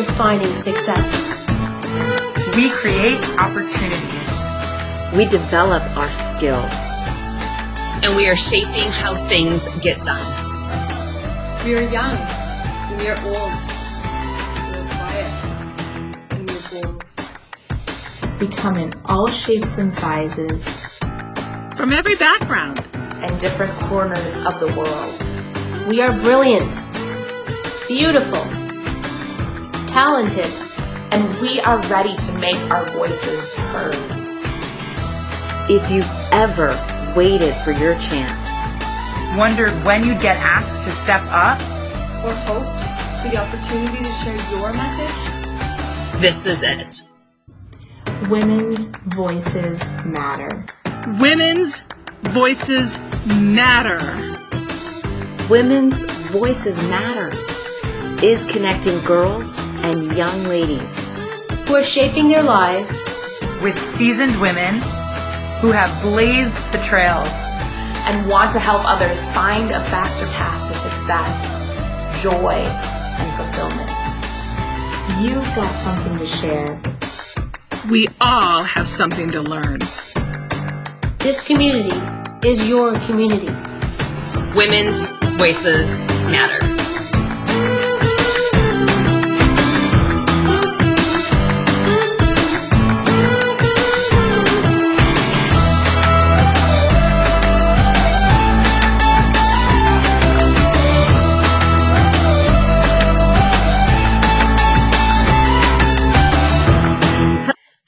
redefining success. We create opportunities. We develop our skills. And we are shaping how things get done. We are young. We are old. We are quiet. And we are bold. We come in all shapes and sizes. From every background. And different corners of the world. We are brilliant, beautiful, talented, and we are ready to make our voices heard. If you've ever waited for your chance, wondered when you'd get asked to step up, or hoped for the opportunity to share your message, this is it. Women's voices matter. Women's voices matter. Women's voices matter is connecting girls and young ladies who are shaping their lives with seasoned women who have blazed the trails and want to help others find a faster path to success, joy, and fulfillment. You've got something to share. We all have something to learn. This community is your community. Women's voices matter.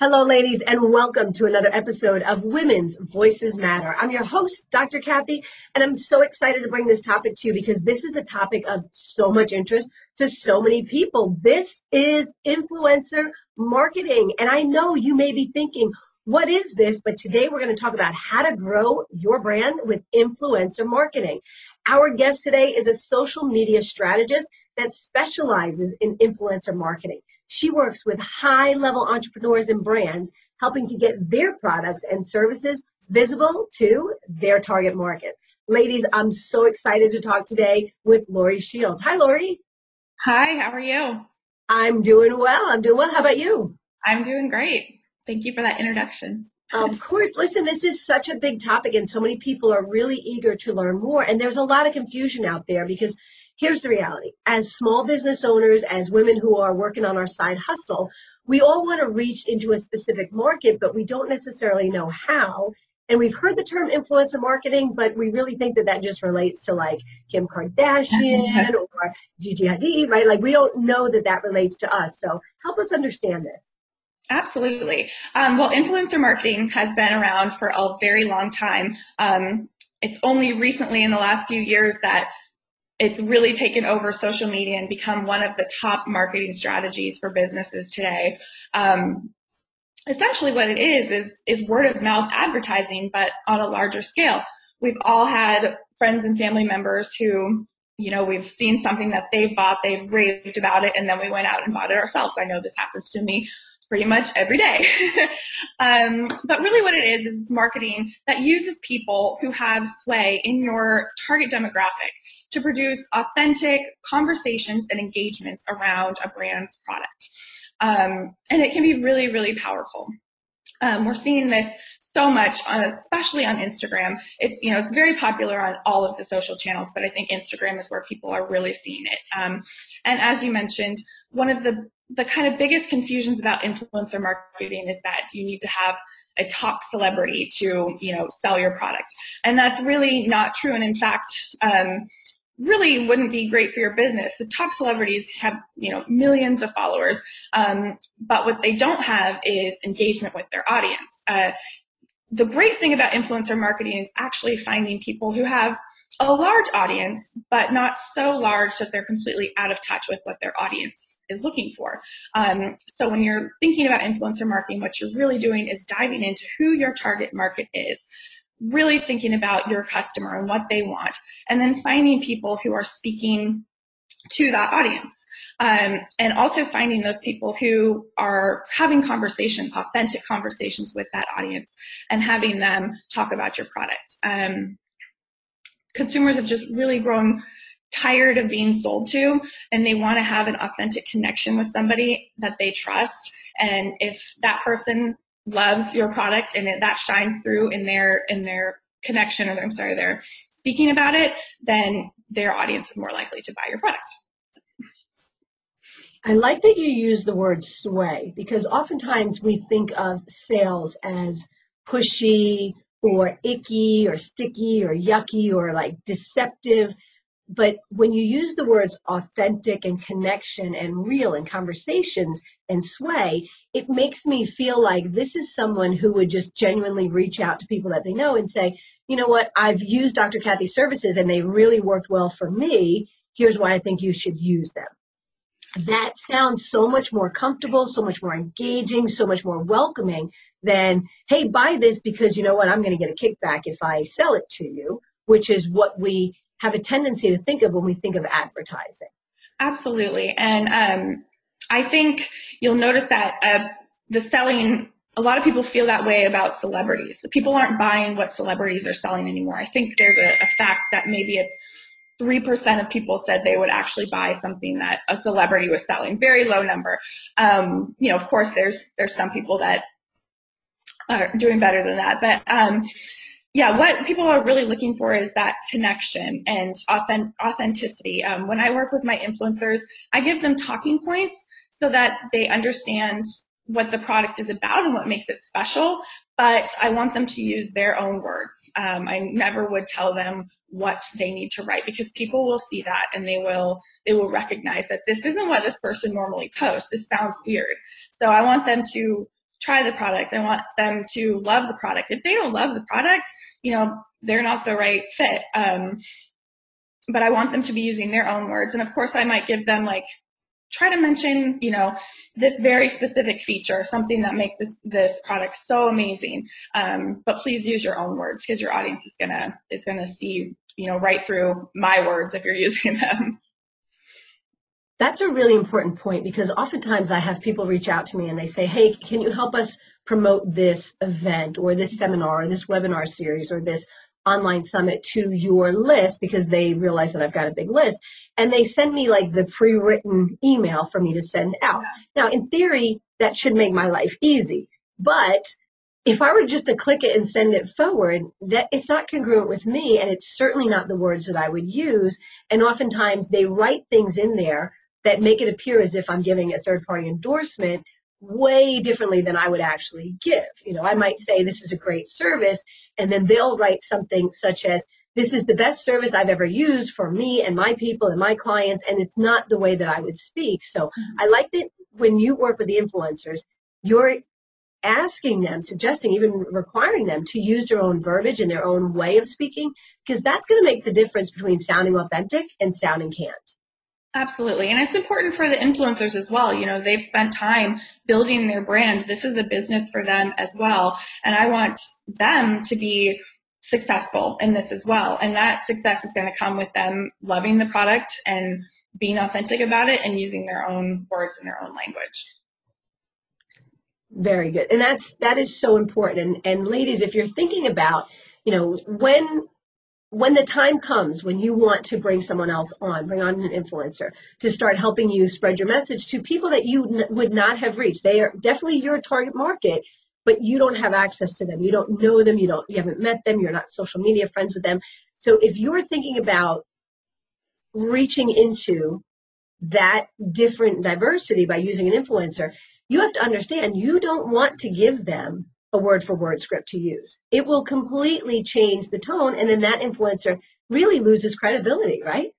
Hello, ladies, and welcome to another episode of Women's Voices Matter. I'm your host, Dr. Cathy, and I'm so excited to bring this topic to you because this is a topic of so much interest to so many people. This is influencer marketing, and I know you may be thinking, what is this? But today we're going to talk about how to grow your brand with influencer marketing. Our guest today is a social media strategist that specializes in influencer marketing. She works with high level entrepreneurs and brands, helping to get their products and services visible to their target market. Ladies, I'm so excited to talk today with Laurie Shield. Hi, Laurie. Hi, how are you? I'm doing well. I'm doing well. How about you? I'm doing great. Thank you for that introduction. Of course. Listen, this is such a big topic, and so many people are really eager to learn more. And there's a lot of confusion out there because here's the reality as small business owners, as women who are working on our side hustle, we all want to reach into a specific market, but we don't necessarily know how. And we've heard the term influencer marketing, but we really think that that just relates to like Kim Kardashian or Gigi Hadid, right? Like we don't know that that relates to us. So help us understand this. Absolutely. Um, well, influencer marketing has been around for a very long time. Um, it's only recently in the last few years that it's really taken over social media and become one of the top marketing strategies for businesses today. Um, essentially what it is, is, is word of mouth advertising, but on a larger scale. We've all had friends and family members who, you know, we've seen something that they've bought, they've raved about it, and then we went out and bought it ourselves. I know this happens to me pretty much every day. um, but really what it is, is marketing that uses people who have sway in your target demographic to produce authentic conversations and engagements around a brand's product. Um, and it can be really, really powerful. Um, we're seeing this so much, on, especially on Instagram. It's you know it's very popular on all of the social channels, but I think Instagram is where people are really seeing it. Um, and as you mentioned, one of the the kind of biggest confusions about influencer marketing is that you need to have a top celebrity to you know sell your product. And that's really not true. And in fact um, really wouldn't be great for your business. The top celebrities have you know millions of followers um, but what they don't have is engagement with their audience. Uh, the great thing about influencer marketing is actually finding people who have a large audience, but not so large that they're completely out of touch with what their audience is looking for. Um, so when you're thinking about influencer marketing, what you're really doing is diving into who your target market is, really thinking about your customer and what they want, and then finding people who are speaking to that audience. Um, and also finding those people who are having conversations, authentic conversations with that audience, and having them talk about your product. Um, consumers have just really grown tired of being sold to and they want to have an authentic connection with somebody that they trust. And if that person loves your product and it, that shines through in their in their connection or I'm sorry, they're speaking about it, then their audience is more likely to buy your product. I like that you use the word sway because oftentimes we think of sales as pushy or icky or sticky or yucky or like deceptive. But when you use the words authentic and connection and real and conversations and sway, it makes me feel like this is someone who would just genuinely reach out to people that they know and say, you know what, I've used Dr. Cathy's services and they really worked well for me. Here's why I think you should use them. That sounds so much more comfortable, so much more engaging, so much more welcoming than, hey, buy this because you know what, I'm going to get a kickback if I sell it to you, which is what we have a tendency to think of when we think of advertising. Absolutely. And um, I think you'll notice that uh, the selling a lot of people feel that way about celebrities. People aren't buying what celebrities are selling anymore. I think there's a, a fact that maybe it's 3% of people said they would actually buy something that a celebrity was selling. Very low number. Um, you know, of course, there's, there's some people that are doing better than that. But, um, yeah, what people are really looking for is that connection and authentic, authenticity. Um, when I work with my influencers, I give them talking points so that they understand what the product is about and what makes it special, but I want them to use their own words. Um, I never would tell them what they need to write because people will see that and they will they will recognize that this isn't what this person normally posts. This sounds weird. So I want them to try the product. I want them to love the product. If they don't love the product, you know, they're not the right fit. Um, but I want them to be using their own words. And of course, I might give them like try to mention, you know, this very specific feature, something that makes this this product so amazing. Um, but please use your own words because your audience is gonna is gonna see, you know, right through my words if you're using them. That's a really important point because oftentimes I have people reach out to me and they say, "Hey, can you help us promote this event or this seminar or this webinar series or this online summit to your list because they realize that I've got a big list and they send me like the pre-written email for me to send out. Now, in theory, that should make my life easy, but if I were just to click it and send it forward, that it's not congruent with me and it's certainly not the words that I would use. And oftentimes they write things in there that make it appear as if I'm giving a third party endorsement way differently than I would actually give. You know, I might say this is a great service, and then they'll write something such as, this is the best service I've ever used for me and my people and my clients, and it's not the way that I would speak. So mm-hmm. I like that when you work with the influencers, you're asking them, suggesting, even requiring them to use their own verbiage and their own way of speaking, because that's going to make the difference between sounding authentic and sounding canned. Absolutely. And it's important for the influencers as well. You know, they've spent time building their brand. This is a business for them as well. And I want them to be successful in this as well. And that success is going to come with them loving the product and being authentic about it and using their own words and their own language. Very good. And that's that is so important. And and ladies, if you're thinking about, you know, when when the time comes when you want to bring someone else on, bring on an influencer to start helping you spread your message to people that you n- would not have reached, they are definitely your target market, but you don't have access to them. You don't know them. You don't. You haven't met them. You're not social media friends with them. So if you're thinking about reaching into that different diversity by using an influencer, you have to understand you don't want to give them a word for word script to use. It will completely change the tone, and then that influencer really loses credibility, right?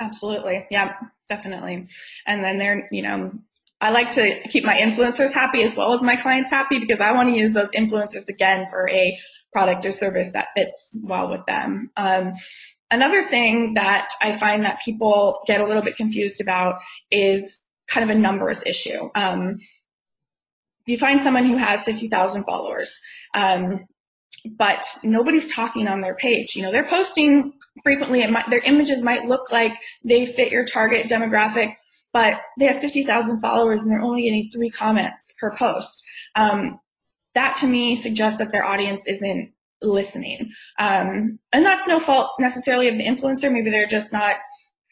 Absolutely. Yeah, definitely. And then they're, you know, I like to keep my influencers happy as well as my clients happy because I want to use those influencers again for a product or service that fits well with them. Um, another thing that I find that people get a little bit confused about is kind of a numbers issue. Um, you find someone who has 50,000 followers, um, but nobody's talking on their page. You know, they're posting frequently. Might, their images might look like they fit your target demographic, but they have 50,000 followers and they're only getting three comments per post. Um, that to me suggests that their audience isn't listening. Um, and that's no fault necessarily of the influencer. Maybe they're just not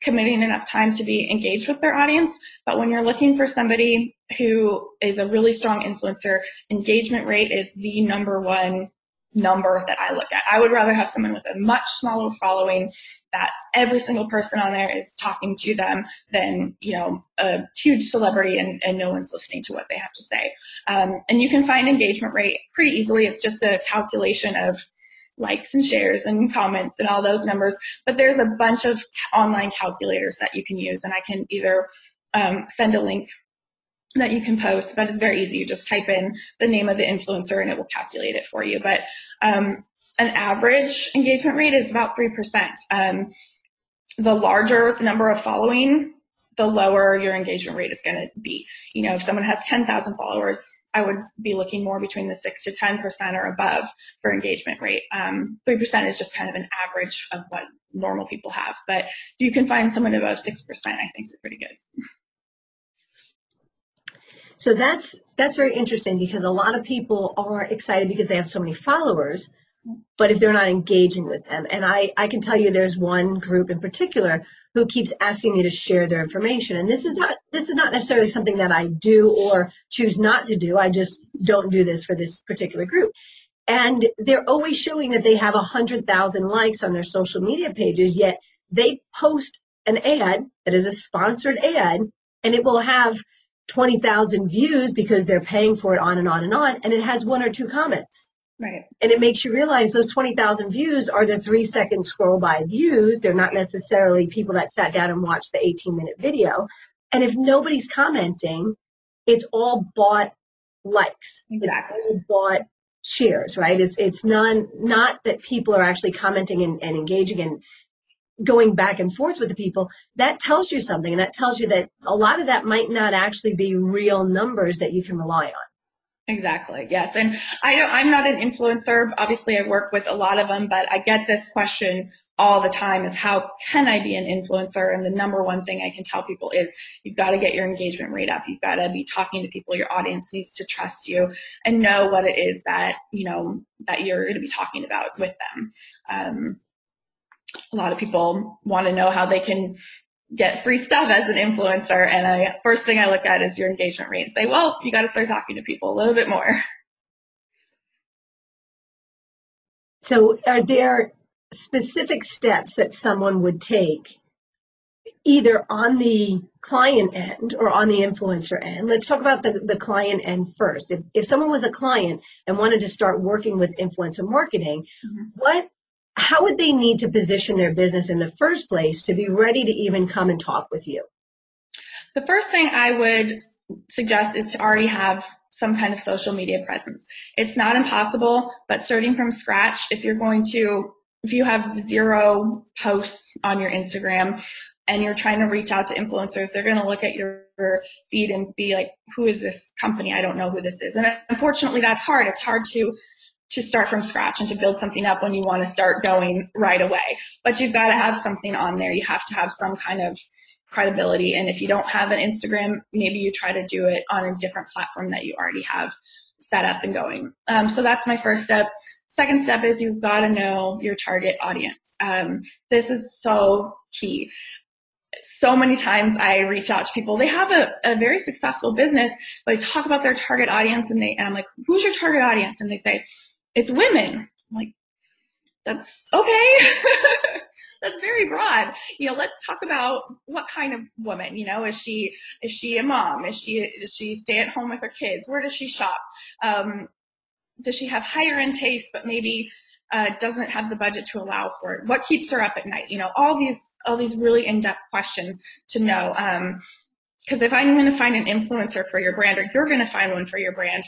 committing enough time to be engaged with their audience. But when you're looking for somebody who is a really strong influencer, engagement rate is the number one number that I look at. I would rather have someone with a much smaller following that every single person on there is talking to them than, you know, a huge celebrity and, and no one's listening to what they have to say. Um, and you can find engagement rate pretty easily. It's just a calculation of likes and shares and comments and all those numbers. But there's a bunch of online calculators that you can use, and I can either um, send a link that you can post, but it's very easy. You just type in the name of the influencer and it will calculate it for you. But um, an average engagement rate is about 3%. Um, the larger number of following, the lower your engagement rate is going to be. You know, if someone has 10,000 followers, I would be looking more between the six to 10% or above for engagement rate. Um, 3% is just kind of an average of what normal people have. But if you can find someone above 6%, I think you're pretty good. So that's that's very interesting because a lot of people are excited because they have so many followers, but if they're not engaging with them, and I I can tell you there's one group in particular who keeps asking me to share their information, and this is not this is not necessarily something that I do or choose not to do. I just don't do this for this particular group. And they're always showing that they have a hundred thousand likes on their social media pages, yet they post an ad that is a sponsored ad, and it will have 20,000 views because they're paying for it on and on and on, and it has one or two comments. Right. And it makes you realize those 20,000 views are the three second scroll by views. They're not necessarily people that sat down and watched the 18 minute video. And if nobody's commenting, it's all bought likes. Exactly. It's all bought shares, right? It's, it's non, not that people are actually commenting and, and engaging and going back and forth with the people, that tells you something. And that tells you that a lot of that might not actually be real numbers that you can rely on. Exactly. Yes. And I don't, I'm not an influencer. Obviously I work with a lot of them, but I get this question all the time is how can I be an influencer? And the number one thing I can tell people is you've got to get your engagement rate up. You've got to be talking to people. Your audience needs to trust you and know what it is that, you know, that you're going to be talking about with them. Um, a lot of people want to know how they can get free stuff as an influencer. And I, first thing I look at is your engagement rate and say, well, you got to start talking to people a little bit more. So are there specific steps that someone would take either on the client end or on the influencer end? Let's talk about the, the client end first. If, if someone was a client and wanted to start working with influencer marketing, mm-hmm. what how would they need to position their business in the first place to be ready to even come and talk with you? The first thing I would suggest is to already have some kind of social media presence. It's not impossible, but starting from scratch, if you're going to, if you have zero posts on your Instagram and you're trying to reach out to influencers, they're going to look at your feed and be like, who is this company? I don't know who this is. And unfortunately, that's hard. It's hard to to start from scratch and to build something up when you want to start going right away. But you've got to have something on there. You have to have some kind of credibility. And if you don't have an Instagram, maybe you try to do it on a different platform that you already have set up and going. Um, so that's my first step. Second step is you've got to know your target audience. Um, this is so key. So many times I reach out to people, they have a, a very successful business, but they talk about their target audience and they, and I'm like, who's your target audience? And they say, it's women. I'm like, that's okay. that's very broad. You know, let's talk about what kind of woman, you know, is she, is she a mom? Is she, does she stay at home with her kids? Where does she shop? Um, does she have higher end taste, but maybe uh, doesn't have the budget to allow for it? What keeps her up at night? You know, all these, all these really in-depth questions to know. Um, because if I'm going to find an influencer for your brand or you're going to find one for your brand,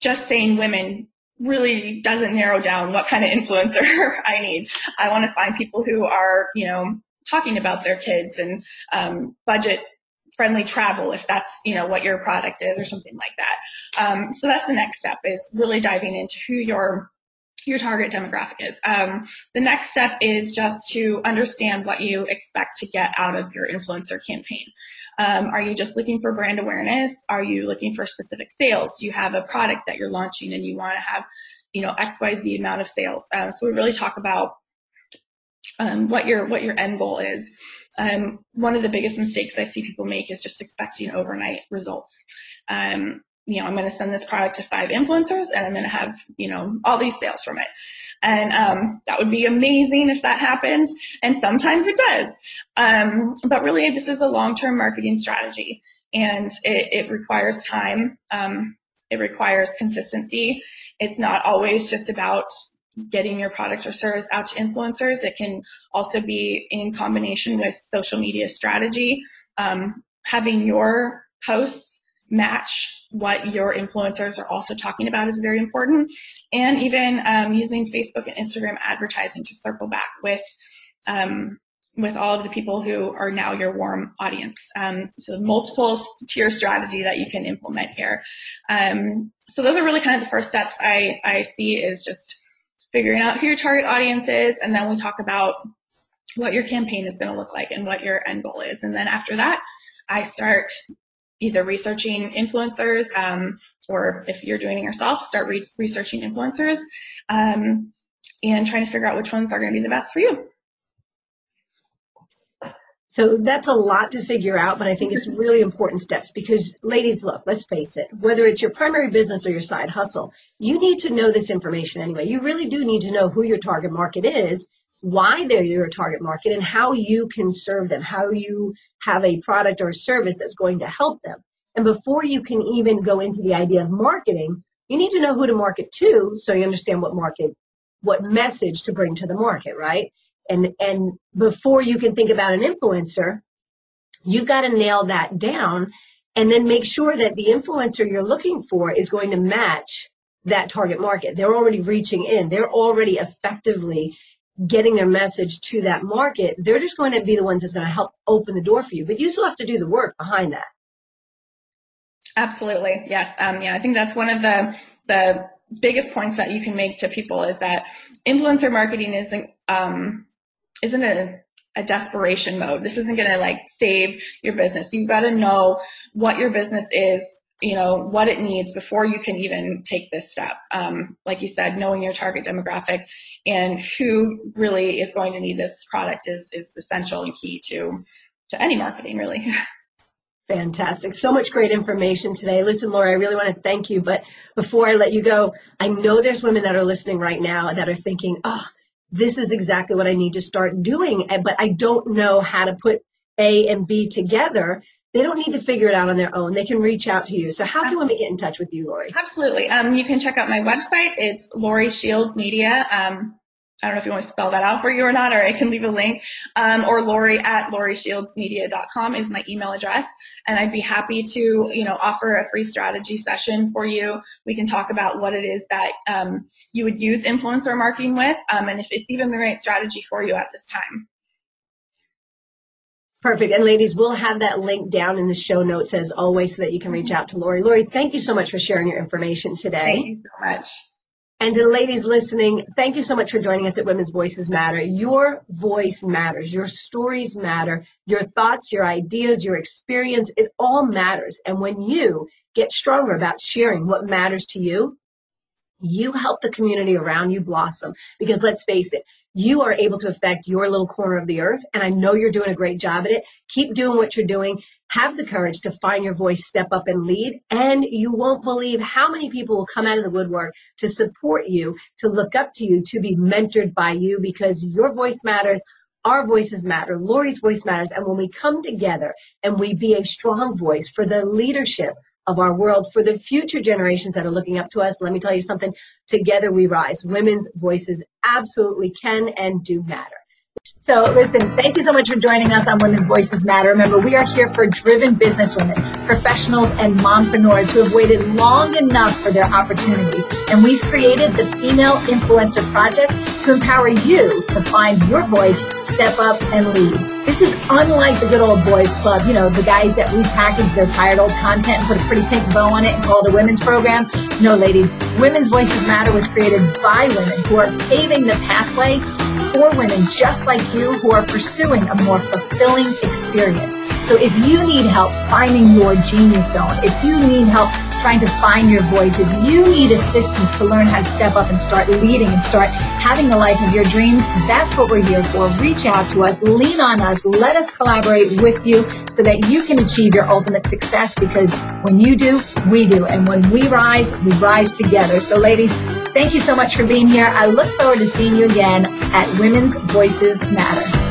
just saying women really doesn't narrow down what kind of influencer I need. I want to find people who are, you know, talking about their kids and um, budget friendly travel if that's you know what your product is or something like that um, so that's the next step is really diving into who your your target demographic is um, the next step is just to understand what you expect to get out of your influencer campaign um, are you just looking for brand awareness? Are you looking for specific sales? Do you have a product that you're launching and you want to have, you know, X, Y, Z amount of sales? Um, so we really talk about um, what your what your end goal is. Um, one of the biggest mistakes I see people make is just expecting overnight results. Um, you know, I'm going to send this product to five influencers and I'm going to have, you know, all these sales from it. And um, that would be amazing if that happens. And sometimes it does. Um, but really, this is a long term marketing strategy and it, it requires time. Um, it requires consistency. It's not always just about getting your product or service out to influencers. It can also be in combination with social media strategy, um, having your posts match what your influencers are also talking about is very important. And even um, using Facebook and Instagram advertising to circle back with um, with all of the people who are now your warm audience. Um, so multiple tier strategy that you can implement here. Um, so those are really kind of the first steps I, I see is just figuring out who your target audience is, and then we talk about what your campaign is going to look like and what your end goal is. And then after that, I start either researching influencers, um, or if you're doing it yourself, start re- researching influencers um, and trying to figure out which ones are going to be the best for you. So that's a lot to figure out, but I think it's really important steps because ladies, look, let's face it, whether it's your primary business or your side hustle, you need to know this information anyway. You really do need to know who your target market is, why they're your target market, and how you can serve them, how you have a product or service that's going to help them. And before you can even go into the idea of marketing, you need to know who to market to so you understand what market, what message to bring to the market, right? and and before you can think about an influencer you've got to nail that down and then make sure that the influencer you're looking for is going to match that target market they're already reaching in they're already effectively getting their message to that market they're just going to be the ones that's going to help open the door for you but you still have to do the work behind that absolutely yes um, yeah i think that's one of the the biggest points that you can make to people is that influencer marketing isn't um, isn't a, a desperation mode. This isn't going to like save your business. You've got to know what your business is, you know, what it needs before you can even take this step. Um, like you said, knowing your target demographic and who really is going to need this product is, is essential and key to, to any marketing really. Fantastic. So much great information today. Listen, Laura, I really want to thank you. But before I let you go, I know there's women that are listening right now that are thinking, oh, this is exactly what I need to start doing, but I don't know how to put A and B together. They don't need to figure it out on their own. They can reach out to you. So how can we get in touch with you, Laurie? Absolutely. Um, you can check out my website. It's Laurie Shields Media. Um, I don't know if you want to spell that out for you or not, or I can leave a link. Um, or Laurie at LaurieShieldsMedia.com is my email address. And I'd be happy to, you know, offer a free strategy session for you. We can talk about what it is that um, you would use influencer marketing with, um, and if it's even the right strategy for you at this time. Perfect. And ladies, we'll have that link down in the show notes as always so that you can reach out to Laurie. Laurie, thank you so much for sharing your information today. Thank you so much. And to ladies listening, thank you so much for joining us at Women's Voices Matter. Your voice matters. Your stories matter. Your thoughts, your ideas, your experience, it all matters. And when you get stronger about sharing what matters to you, you help the community around you blossom. Because let's face it, you are able to affect your little corner of the earth. And I know you're doing a great job at it. Keep doing what you're doing have the courage to find your voice, step up and lead. And you won't believe how many people will come out of the woodwork to support you, to look up to you, to be mentored by you because your voice matters. Our voices matter. Laurie's voice matters. And when we come together and we be a strong voice for the leadership of our world, for the future generations that are looking up to us, let me tell you something. Together we rise. Women's voices absolutely can and do matter. So listen, thank you so much for joining us on Women's Voices Matter. Remember, we are here for driven businesswomen, professionals, and mompreneurs who have waited long enough for their opportunities. And we've created the Female Influencer Project to empower you to find your voice, step up, and lead. This is unlike the good old boys club, you know, the guys that repackage their tired old content and put a pretty pink bow on it and call it a women's program. No, ladies, Women's Voices Matter was created by women who are paving the pathway for women just like you who are pursuing a more fulfilling experience. So if you need help finding your genius zone, if you need help trying to find your voice, if you need assistance to learn how to step up and start leading and start having the life of your dreams, that's what we're here for. Reach out to us, lean on us, let us collaborate with you so that you can achieve your ultimate success because when you do, we do. And when we rise, we rise together. So ladies, thank you so much for being here. I look forward to seeing you again at Women's Voices Matter.